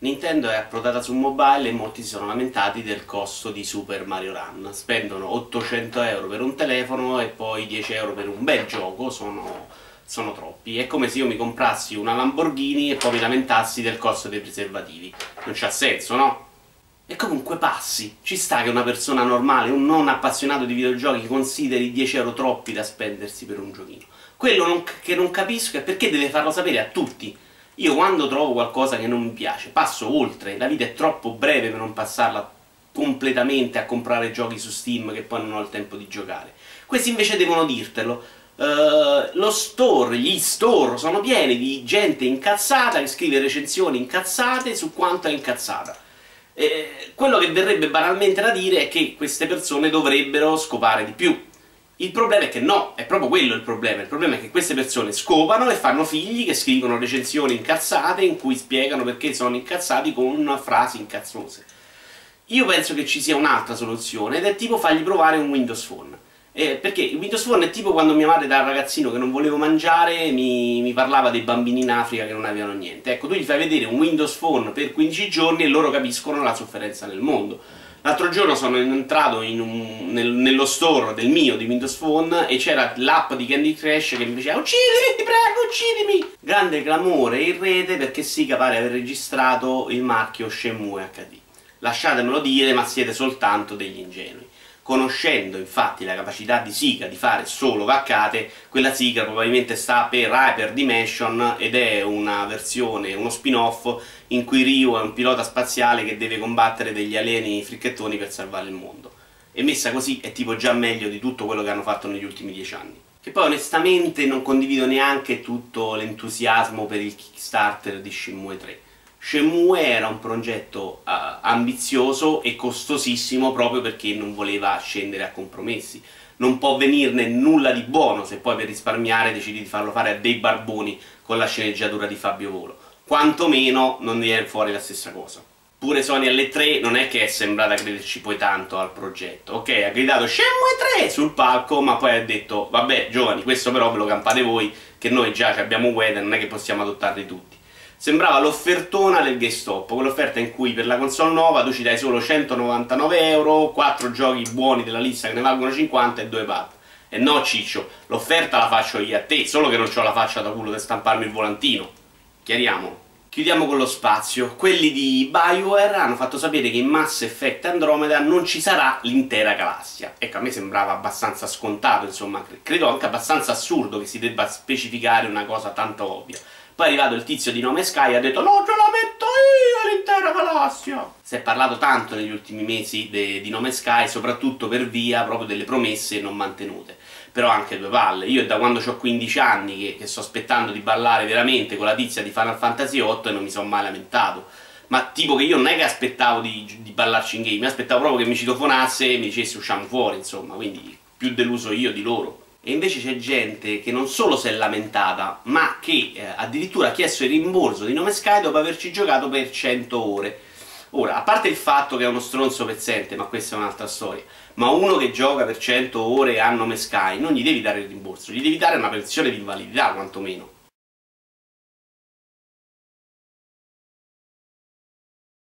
Nintendo è approdata su mobile e molti si sono lamentati del costo di Super Mario Run. Spendono 800 euro per un telefono e poi 10 euro per un bel gioco, sono, sono troppi. È come se io mi comprassi una Lamborghini e poi mi lamentassi del costo dei preservativi. Non c'ha senso, no? E comunque passi. Ci sta che una persona normale, un non appassionato di videogiochi, consideri 10 euro troppi da spendersi per un giochino. Quello non, che non capisco è perché deve farlo sapere a tutti io quando trovo qualcosa che non mi piace, passo oltre, la vita è troppo breve per non passarla completamente a comprare giochi su Steam che poi non ho il tempo di giocare. Questi invece devono dirtelo. Uh, lo store, gli store sono pieni di gente incazzata che scrive recensioni incazzate su quanto è incazzata. Eh, quello che verrebbe banalmente da dire è che queste persone dovrebbero scopare di più, il problema è che no, è proprio quello il problema. Il problema è che queste persone scopano e fanno figli che scrivono recensioni incazzate in cui spiegano perché sono incazzati con frasi incazzose. Io penso che ci sia un'altra soluzione ed è tipo fargli provare un Windows Phone. Eh, perché Windows Phone è tipo quando mia madre da ragazzino che non volevo mangiare mi, mi, parlava dei bambini in Africa che non avevano niente. Ecco, tu gli fai vedere un Windows Phone per 15 giorni e loro capiscono la sofferenza nel mondo. L'altro giorno sono entrato un, nel, nello store del mio di Windows Phone e c'era l'app di Candy Crush che mi diceva uccidimi, ti prego, uccidimi! Grande clamore in rete perché Sega pare aver registrato il marchio Shenmue HD. Lasciatemelo dire, ma siete soltanto degli ingenui. Conoscendo infatti la capacità di Sika di fare solo vaccate, quella Sika probabilmente sta per Hyper Dimension ed è una versione, uno spin-off in cui Ryu è un pilota spaziale che deve combattere degli alieni fricchettoni per salvare il mondo. E messa così è tipo già meglio di tutto quello che hanno fatto negli ultimi dieci anni. Che poi onestamente non condivido neanche tutto l'entusiasmo per il Kickstarter di Shenmue 3 Shenmue era un progetto uh, ambizioso e costosissimo proprio perché non voleva scendere a compromessi. Non può venirne nulla di buono se poi per risparmiare decidi di farlo fare a dei barboni con la sceneggiatura di Fabio Volo. Quantomeno non viene fuori la stessa cosa. Pure Sony alle 3 non è che è sembrata crederci poi tanto al progetto. Ok, ha gridato Shenmue 3 sul palco, ma poi ha detto vabbè giovani, questo però ve lo campate voi, che noi già abbiamo Weda, non è che possiamo adottarli tutti sembrava l'offertona del GameStop, quell'offerta in cui per la console nuova tu ci dai solo 199 euro, 4 giochi buoni della lista che ne valgono 50 e 2 pad. E no ciccio, l'offerta la faccio io a te, solo che non ho la faccia da culo per stamparmi il volantino. Chiariamo. Chiudiamo con lo spazio. Quelli di Bioware hanno fatto sapere che in Mass Effect Andromeda non ci sarà l'intera galassia. Ecco, a me sembrava abbastanza scontato, insomma, credo anche abbastanza assurdo che si debba specificare una cosa tanto ovvia. Poi è arrivato il tizio di nome Sky e ha detto no, ce la metto io l'intera galassia. Si è parlato tanto negli ultimi mesi di nome Sky, soprattutto per via proprio delle promesse non mantenute. Però anche due palle. Io da quando ho 15 anni che, che sto aspettando di ballare veramente con la tizia di Final Fantasy VIII e non mi sono mai lamentato ma tipo che io non è che aspettavo di, di ballarci in game, aspettavo proprio che mi citofonasse e mi dicesse usciamo fuori, insomma, quindi più deluso io di loro. E invece c'è gente che non solo si è lamentata, ma che eh, addirittura ha chiesto il rimborso di nome Sky dopo averci giocato per 100 ore. Ora, a parte il fatto che è uno stronzo pezzente, ma questa è un'altra storia, ma uno che gioca per 100 ore a nome Sky non gli devi dare il rimborso, gli devi dare una pensione di invalidità quantomeno.